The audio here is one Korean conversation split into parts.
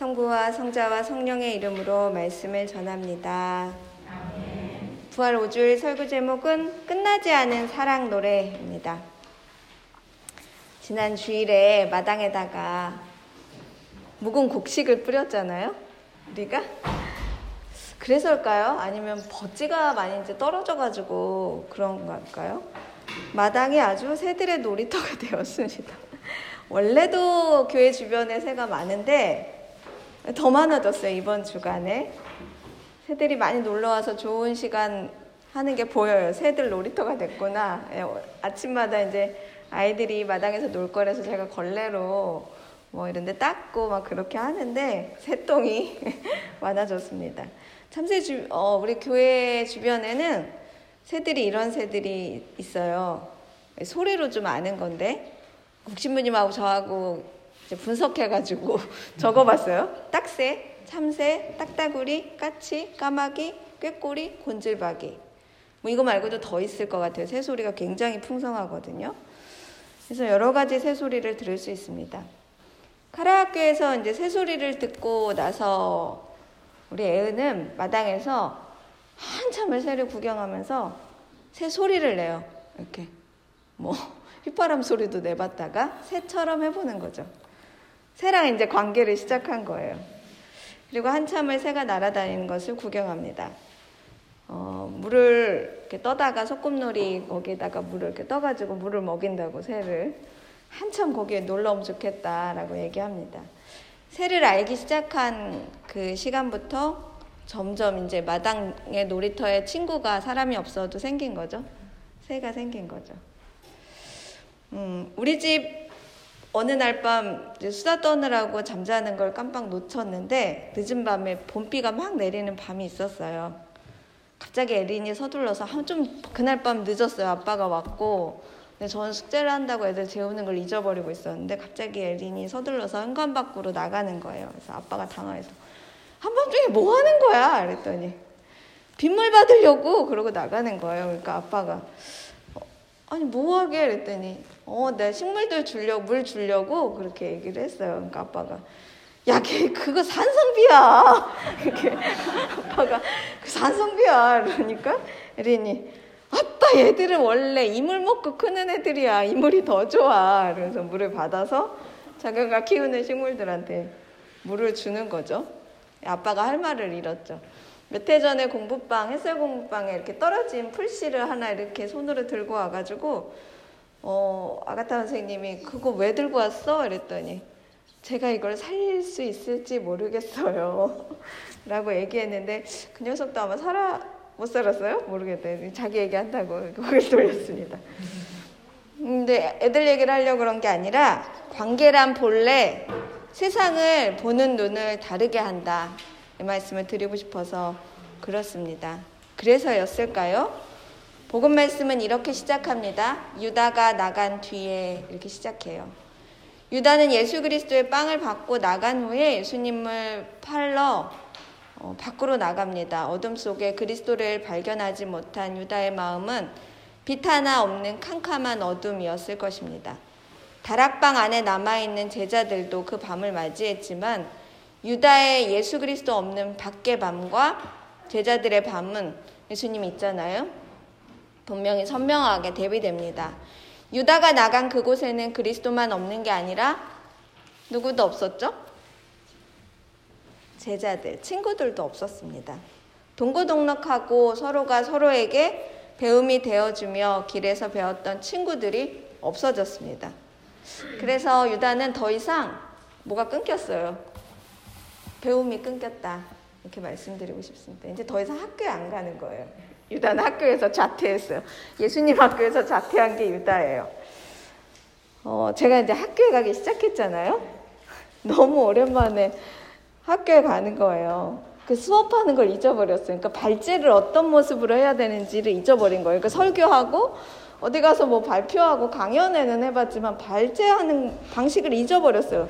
성부와 성자와 성령의 이름으로 말씀을 전합니다. 부활 5주일 설교 제목은 끝나지 않은 사랑 노래입니다. 지난 주일에 마당에다가 묵은 곡식을 뿌렸잖아요. 우리가 그래서일까요? 아니면 버지가 많이 이제 떨어져가지고 그런 걸까요? 마당이 아주 새들의 놀이터가 되었습니다. 원래도 교회 주변에 새가 많은데 더 많아졌어요, 이번 주간에. 새들이 많이 놀러 와서 좋은 시간 하는 게 보여요. 새들 놀이터가 됐구나. 예, 아침마다 이제 아이들이 마당에서 놀 거라서 제가 걸레로 뭐 이런 데 닦고 막 그렇게 하는데 새똥이 많아졌습니다. 참새 주, 어, 우리 교회 주변에는 새들이 이런 새들이 있어요. 소리로 좀 아는 건데, 국신부님하고 저하고 분석해가지고 적어봤어요. 딱새, 참새, 딱따구리, 까치, 까마귀, 꾀꼬리, 곤질박이. 뭐 이거 말고도 더 있을 것 같아요. 새소리가 굉장히 풍성하거든요. 그래서 여러 가지 새소리를 들을 수 있습니다. 카라 학교에서 이제 새소리를 듣고 나서 우리 애은은 마당에서 한참을 새를 구경하면서 새 소리를 내요. 이렇게 뭐 휘파람 소리도 내봤다가 새처럼 해보는 거죠. 새랑 이제 관계를 시작한 거예요. 그리고 한참을 새가 날아다니는 것을 구경합니다. 어, 물을 이렇게 떠다가 소꿉놀이 거기에다가 물을 이렇게 떠가지고 물을 먹인다고 새를 한참 거기에 오면 좋겠다라고 얘기합니다. 새를 알기 시작한 그 시간부터 점점 이제 마당의 놀이터에 친구가 사람이 없어도 생긴 거죠. 새가 생긴 거죠. 음, 우리 집 어느 날 밤 수다 떠느라고 잠자는 걸 깜빡 놓쳤는데 늦은 밤에 봄비가 막 내리는 밤이 있었어요. 갑자기 에린이 서둘러서 좀 그날 밤 늦었어요. 아빠가 왔고 근데 저는 숙제를 한다고 애들 재우는 걸 잊어버리고 있었는데 갑자기 에린이 서둘러서 현관 밖으로 나가는 거예요. 그래서 아빠가 당황해서 한밤중에 뭐 하는 거야? 그랬더니 빗물 받으려고 그러고 나가는 거예요. 그러니까 아빠가 어, 아니 뭐 하게? 그랬더니 어, 내 식물들 주려고 물 주려고 그렇게 얘기를 했어요. 그러니까 아빠가 야, 걔 그거 산성비야. 이렇게 아빠가 그 산성비야. 그러니까 에린이 아빠 얘들은 원래 이물 먹고 크는 애들이야. 이물이 더 좋아. 그래서 물을 받아서 자기가 키우는 식물들한테 물을 주는 거죠. 아빠가 할 말을 잃었죠. 몇 해 전에 공부방, 햇살 공부방에 이렇게 떨어진 풀씨를 하나 이렇게 손으로 들고 와가지고, 어, 아가타 선생님이 그거 왜 들고 왔어? 이랬더니, 제가 이걸 살릴 수 있을지 모르겠어요. 라고 얘기했는데, 그 녀석도 아마 살아, 못 살았어요? 모르겠대. 자기 얘기한다고 고개를 돌렸습니다. 근데 애들 얘기를 하려고 그런 게 아니라, 관계란 본래 세상을 보는 눈을 다르게 한다. 이 말씀을 드리고 싶어서 그렇습니다. 그래서였을까요? 복음 말씀은 이렇게 시작합니다. 유다가 나간 뒤에 이렇게 시작해요. 유다는 예수 그리스도의 빵을 받고 나간 후에 예수님을 팔러 어, 밖으로 나갑니다. 어둠 속에 그리스도를 발견하지 못한 유다의 마음은 빛 하나 없는 캄캄한 어둠이었을 것입니다. 다락방 안에 남아있는 제자들도 그 밤을 맞이했지만 유다의 예수 그리스도 없는 밖의 밤과 제자들의 밤은 예수님 있잖아요. 분명히 선명하게 대비됩니다. 유다가 나간 그곳에는 그리스도만 없는 게 아니라 누구도 없었죠? 제자들, 친구들도 없었습니다. 동고동락하고 서로가 서로에게 배움이 되어주며 길에서 배웠던 친구들이 없어졌습니다. 그래서 유다는 더 이상 뭐가 끊겼어요. 배움이 끊겼다. 이렇게 말씀드리고 싶습니다. 이제 더 이상 학교에 안 가는 거예요. 유다는 학교에서 자퇴했어요. 예수님 학교에서 자퇴한 게 유다예요. 어, 제가 이제 학교에 가기 시작했잖아요. 너무 오랜만에 학교에 가는 거예요. 그 수업하는 걸 잊어버렸어요. 그러니까 발제를 어떤 모습으로 해야 되는지를 잊어버린 거예요. 그러니까 설교하고 어디 가서 뭐 발표하고 강연회는 해봤지만 발제하는 방식을 잊어버렸어요.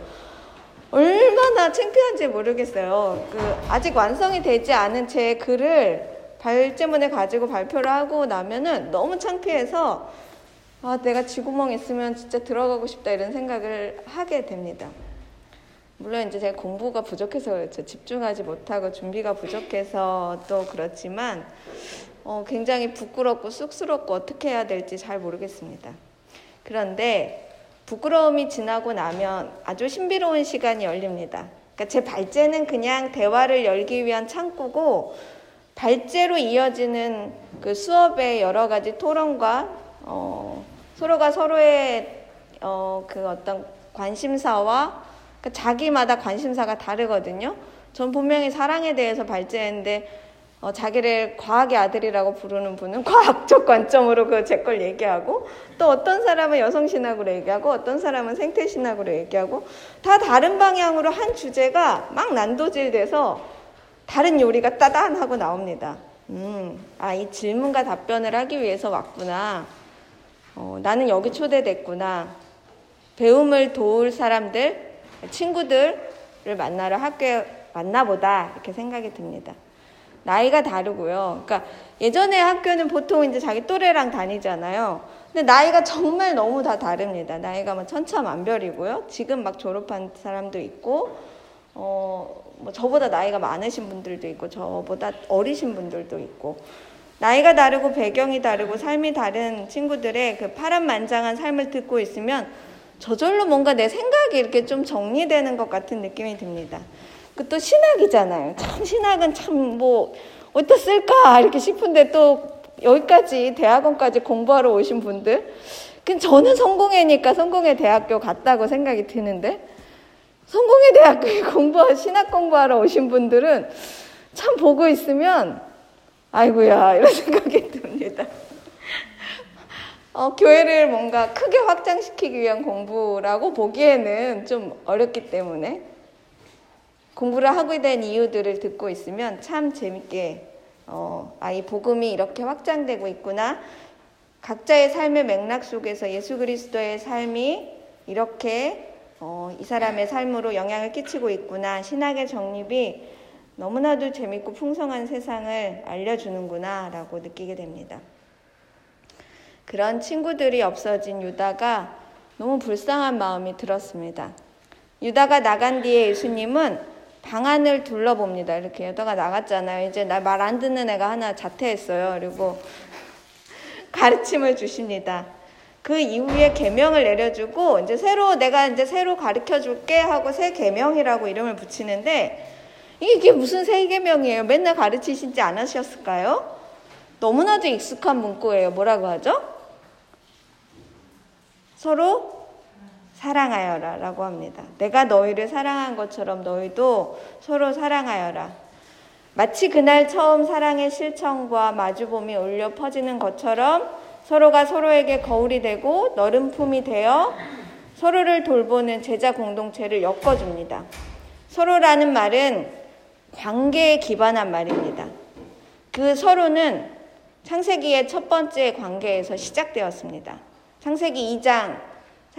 얼마나 창피한지 모르겠어요. 그 아직 완성이 되지 않은 제 글을 발제문에 가지고 발표를 하고 나면은 너무 창피해서 아, 내가 쥐구멍 있으면 진짜 들어가고 싶다 이런 생각을 하게 됩니다. 물론 이제 제가 공부가 부족해서 그렇죠. 집중하지 못하고 준비가 부족해서 또 그렇지만 어, 굉장히 부끄럽고 쑥스럽고 어떻게 해야 될지 잘 모르겠습니다. 그런데 부끄러움이 지나고 나면 아주 신비로운 시간이 열립니다. 그러니까 제 발제는 그냥 대화를 열기 위한 창구고 발제로 이어지는 그 수업의 여러 가지 토론과 어, 서로가 서로의 어, 그 어떤 관심사와 그러니까 자기마다 관심사가 다르거든요. 전 분명히 사랑에 대해서 발제했는데 어, 자기를 과학의 아들이라고 부르는 분은 과학적 관점으로 그 제 걸 얘기하고 또 어떤 사람은 여성신학으로 얘기하고 어떤 사람은 생태신학으로 얘기하고 다 다른 방향으로 한 주제가 막 난도질돼서 다른 요리가 따단하고 나옵니다. 음, 아, 이 질문과 답변을 하기 위해서 왔구나. 어, 나는 여기 초대됐구나. 배움을 도울 사람들, 친구들을 만나러 학교에 만나보다 이렇게 생각이 듭니다. 나이가 다르고요. 그러니까 예전에 학교는 보통 이제 자기 또래랑 다니잖아요. 근데 나이가 정말 너무 다 다릅니다. 나이가 뭐 천차만별이고요. 지금 막 졸업한 사람도 있고, 어, 뭐 저보다 나이가 많으신 분들도 있고, 저보다 어리신 분들도 있고, 나이가 다르고 배경이 다르고 삶이 다른 친구들의 그 파란만장한 삶을 듣고 있으면 저절로 뭔가 내 생각이 이렇게 좀 정리되는 것 같은 느낌이 듭니다. 그 또 신학이잖아요. 참 신학은 참 뭐 어디다 쓸까 이렇게 싶은데 또 여기까지 대학원까지 공부하러 오신 분들 그 저는 성공회니까 성공회 대학교 갔다고 생각이 드는데 성공회 대학교에 공부 신학 공부하러 오신 분들은 참 보고 있으면 아이고야 이런 생각이 듭니다. 어, 교회를 뭔가 크게 확장시키기 위한 공부라고 보기에는 좀 어렵기 때문에 공부를 하게 된 이유들을 듣고 있으면 참 재밌게 어, 아, 이 복음이 이렇게 확장되고 있구나. 각자의 삶의 맥락 속에서 예수 그리스도의 삶이 이렇게 어, 이 사람의 삶으로 영향을 끼치고 있구나. 신학의 정립이 너무나도 재밌고 풍성한 세상을 알려주는구나. 라고 느끼게 됩니다. 그런 친구들이 없어진 유다가 너무 불쌍한 마음이 들었습니다. 유다가 나간 뒤에 예수님은 방안을 둘러봅니다. 이렇게 여다가 나갔잖아요. 이제 나 말 안 듣는 애가 하나 자퇴했어요. 그리고 가르침을 주십니다. 그 이후에 계명을 내려주고 이제 새로 내가 이제 새로 가르쳐 줄게 하고 새 계명이라고 이름을 붙이는데 이게 무슨 새 계명이에요? 맨날 가르치시지 않으셨을까요? 너무나도 익숙한 문구예요. 뭐라고 하죠? 서로 사랑하여라 라고 합니다. 내가 너희를 사랑한 것처럼 너희도 서로 사랑하여라. 마치 그날 처음 사랑의 실천과 마주봄이 울려 퍼지는 것처럼 서로가 서로에게 거울이 되고 너른 품이 되어 서로를 돌보는 제자 공동체를 엮어줍니다. 서로라는 말은 관계에 기반한 말입니다. 그 서로는 창세기의 첫 번째 관계에서 시작되었습니다. 창세기 2장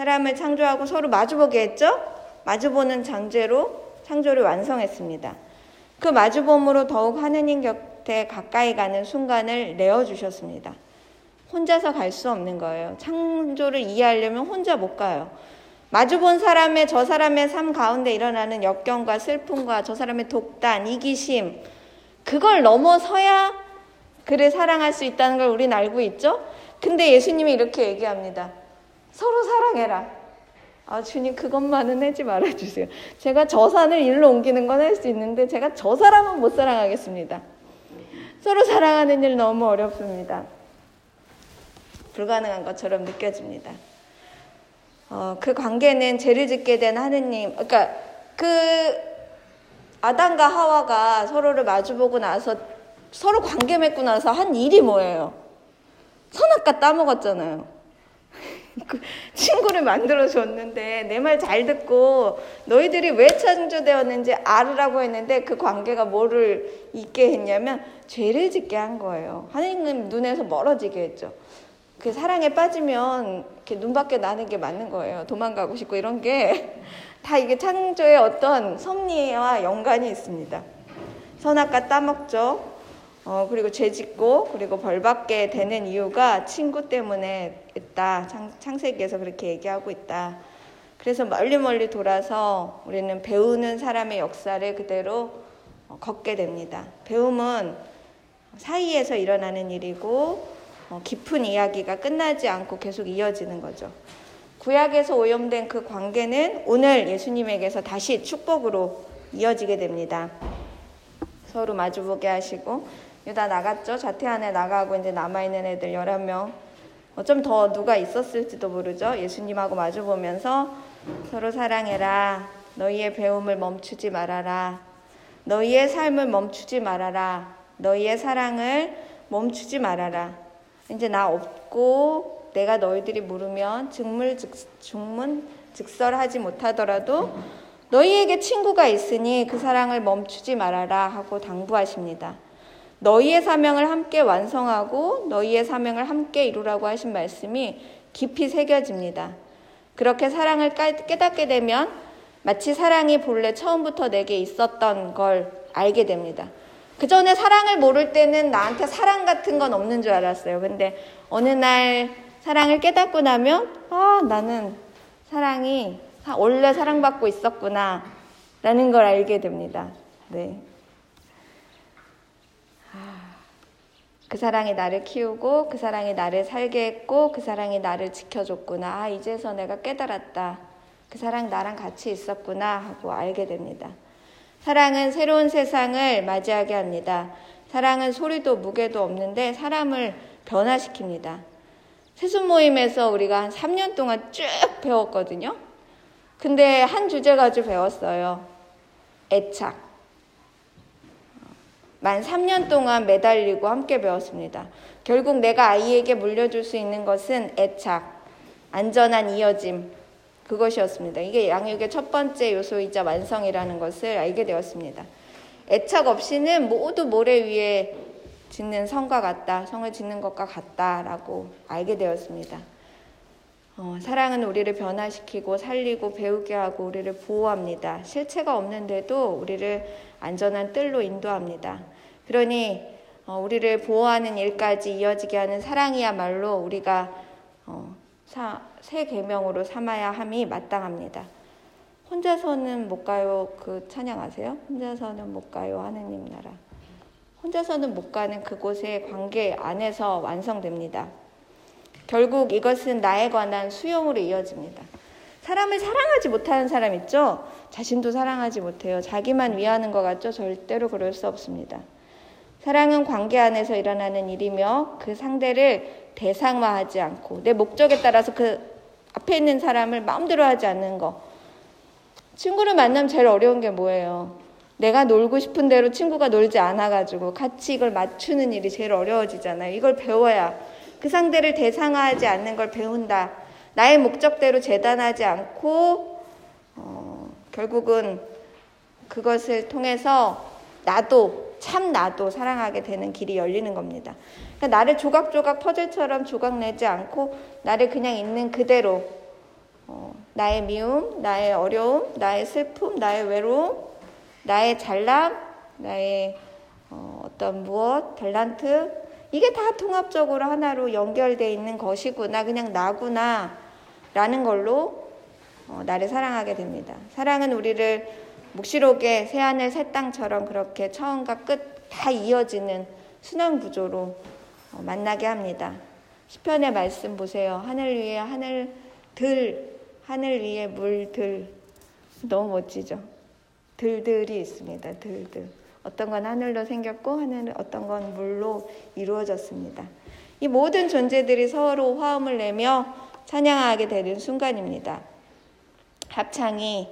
사람을 창조하고 서로 마주보게 했죠? 마주보는 장제로 창조를 완성했습니다. 그 마주봄으로 더욱 하느님 곁에 가까이 가는 순간을 내어주셨습니다. 혼자서 갈 수 없는 거예요. 창조를 이해하려면 혼자 못 가요. 마주본 사람의 저 사람의 삶 가운데 일어나는 역경과 슬픔과 저 사람의 독단, 이기심, 그걸 넘어서야 그를 사랑할 수 있다는 걸 우리는 알고 있죠? 근데 예수님이 이렇게 얘기합니다. 서로 사랑해라. 아, 주님, 그것만은 하지 말아주세요. 제가 저 산을 일로 옮기는 건 할 수 있는데, 제가 저 사람은 못 사랑하겠습니다. 서로 사랑하는 일 너무 어렵습니다. 불가능한 것처럼 느껴집니다. 어, 그 관계는 죄를 짓게 된 하느님, 그러니까 그 아담과 하와가 서로를 마주보고 나서 서로 관계 맺고 나서 한 일이 뭐예요? 선악과 따먹었잖아요. 그 친구를 만들어 줬는데 내 말 잘 듣고 너희들이 왜 창조되었는지 알으라고 했는데 그 관계가 뭐를 있게 했냐면 죄를 짓게 한 거예요. 하나님 눈에서 멀어지게 했죠. 그 사랑에 빠지면 이렇게 눈밖에 나는 게 맞는 거예요. 도망가고 싶고 이런 게 다 이게 창조의 어떤 섭리와 연관이 있습니다. 선악과 따먹죠. 어, 그리고 죄 짓고 그리고 벌 받게 되는 이유가 친구 때문에 있다. 창, 세기에서 그렇게 얘기하고 있다. 그래서 멀리 멀리 돌아서 우리는 배우는 사람의 역사를 그대로 어, 걷게 됩니다. 배움은 사이에서 일어나는 일이고 어, 깊은 이야기가 끝나지 않고 계속 이어지는 거죠. 구약에서 오염된 그 관계는 오늘 예수님에게서 다시 축복으로 이어지게 됩니다. 서로 마주보게 하시고 유다 나갔죠. 자퇴 안에 나가고 이제 남아있는 애들 11명 어쩜 더 누가 있었을지도 모르죠. 예수님하고 마주보면서 서로 사랑해라. 너희의 배움을 멈추지 말아라. 너희의 삶을 멈추지 말아라. 너희의 사랑을 멈추지 말아라. 이제 나 없고 내가 너희들이 물으면 증물 증문 즉설하지 못하더라도 너희에게 친구가 있으니 그 사랑을 멈추지 말아라 하고 당부하십니다. 너희의 사명을 함께 완성하고 너희의 사명을 함께 이루라고 하신 말씀이 깊이 새겨집니다. 그렇게 사랑을 깨닫게 되면 마치 사랑이 본래 처음부터 내게 있었던 걸 알게 됩니다. 그 전에 사랑을 모를 때는 나한테 사랑 같은 건 없는 줄 알았어요. 근데 어느 날 사랑을 깨닫고 나면, 아, 나는 사랑이 원래 사랑받고 있었구나. 라는 걸 알게 됩니다. 네. 그 사랑이 나를 키우고 그 사랑이 나를 살게 했고 그 사랑이 나를 지켜줬구나. 아, 이제서 내가 깨달았다. 그 사랑 나랑 같이 있었구나 하고 알게 됩니다. 사랑은 새로운 세상을 맞이하게 합니다. 사랑은 소리도 무게도 없는데 사람을 변화시킵니다. 세순 모임에서 우리가 한 3년 동안 쭉 배웠거든요. 근데 한 주제 가지고 배웠어요. 애착. 만 3년 동안 매달리고 함께 배웠습니다. 결국 내가 아이에게 물려줄 수 있는 것은 애착, 안전한 이어짐, 그것이었습니다. 이게 양육의 첫 번째 요소이자 완성이라는 것을 알게 되었습니다. 애착 없이는 모두 모래 위에 짓는 성과 같다, 성을 짓는 것과 같다라고 알게 되었습니다. 어, 사랑은 우리를 변화시키고 살리고 배우게 하고 우리를 보호합니다. 실체가 없는데도 우리를 안전한 뜰로 인도합니다. 그러니 어, 우리를 보호하는 일까지 이어지게 하는 사랑이야말로 우리가 어, 사, 새 계명으로 삼아야 함이 마땅합니다. 혼자서는 못 가요. 그 찬양 아세요? 혼자서는 못 가요. 하느님 나라. 혼자서는 못 가는 그곳의 관계 안에서 완성됩니다. 결국 이것은 나에 관한 수용으로 이어집니다. 사람을 사랑하지 못하는 사람 있죠? 자신도 사랑하지 못해요. 자기만 위하는 것 같죠? 절대로 그럴 수 없습니다. 사랑은 관계 안에서 일어나는 일이며 그 상대를 대상화하지 않고 내 목적에 따라서 그 앞에 있는 사람을 마음대로 하지 않는 거. 친구를 만나면 제일 어려운 게 뭐예요? 내가 놀고 싶은 대로 친구가 놀지 않아가지고 같이 이걸 맞추는 일이 제일 어려워지잖아요. 이걸 배워야 그 상대를 대상화하지 않는 걸 배운다. 나의 목적대로 재단하지 않고 어, 결국은 그것을 통해서 나도 참 나도 사랑하게 되는 길이 열리는 겁니다. 그러니까 나를 조각조각 퍼즐처럼 조각 내지 않고 나를 그냥 있는 그대로 어, 나의 미움, 나의 어려움, 나의 슬픔, 나의 외로움, 나의 잘남, 나의 어, 어떤 무엇, 탤런트 이게 다 통합적으로 하나로 연결되어 있는 것이구나, 그냥 나구나, 라는 걸로 어, 나를 사랑하게 됩니다. 사랑은 우리를 묵시록의 새하늘 새 땅처럼 그렇게 처음과 끝 다 이어지는 순환 구조로 어, 만나게 합니다. 시편의 말씀 보세요. 하늘 위에 하늘 들, 하늘 위에 물들. 너무 멋지죠? 들들이 있습니다. 들들. 어떤 건 하늘로 생겼고 하늘 어떤 건 물로 이루어졌습니다. 이 모든 존재들이 서로 화음을 내며 찬양하게 되는 순간입니다. 합창이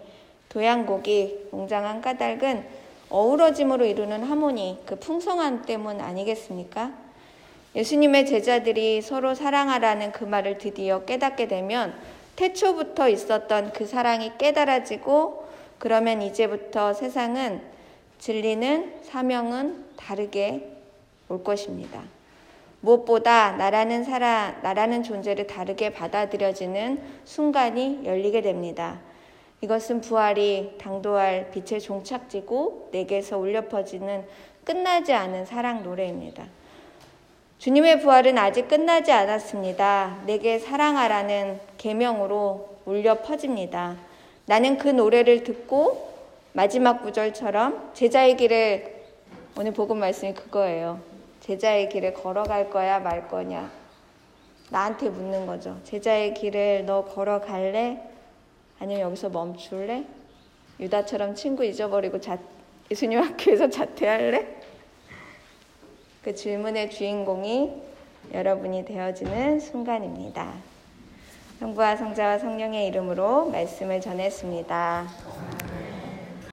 도양곡이 웅장한 까닭은 어우러짐으로 이루는 하모니 그 풍성함 때문 아니겠습니까? 예수님의 제자들이 서로 사랑하라는 그 말을 드디어 깨닫게 되면 태초부터 있었던 그 사랑이 깨달아지고 그러면 이제부터 세상은 진리는 사명은 다르게 올 것입니다. 무엇보다 나라는 사람, 나라는 존재를 다르게 받아들여지는 순간이 열리게 됩니다. 이것은 부활이 당도할 빛의 종착지고 내게서 울려 퍼지는 끝나지 않은 사랑 노래입니다. 주님의 부활은 아직 끝나지 않았습니다. 내게 사랑하라는 계명으로 울려 퍼집니다. 나는 그 노래를 듣고 마지막 구절처럼 제자의 길을 오늘 복음 말씀이 그거예요. 제자의 길을 걸어갈 거야 말 거냐. 나한테 묻는 거죠. 제자의 길을 너 걸어갈래? 아니면 여기서 멈출래? 유다처럼 친구 잊어버리고 자, 예수님 학교에서 자퇴할래? 그 질문의 주인공이 여러분이 되어지는 순간입니다. 성부와 성자와 성령의 이름으로 말씀을 전했습니다.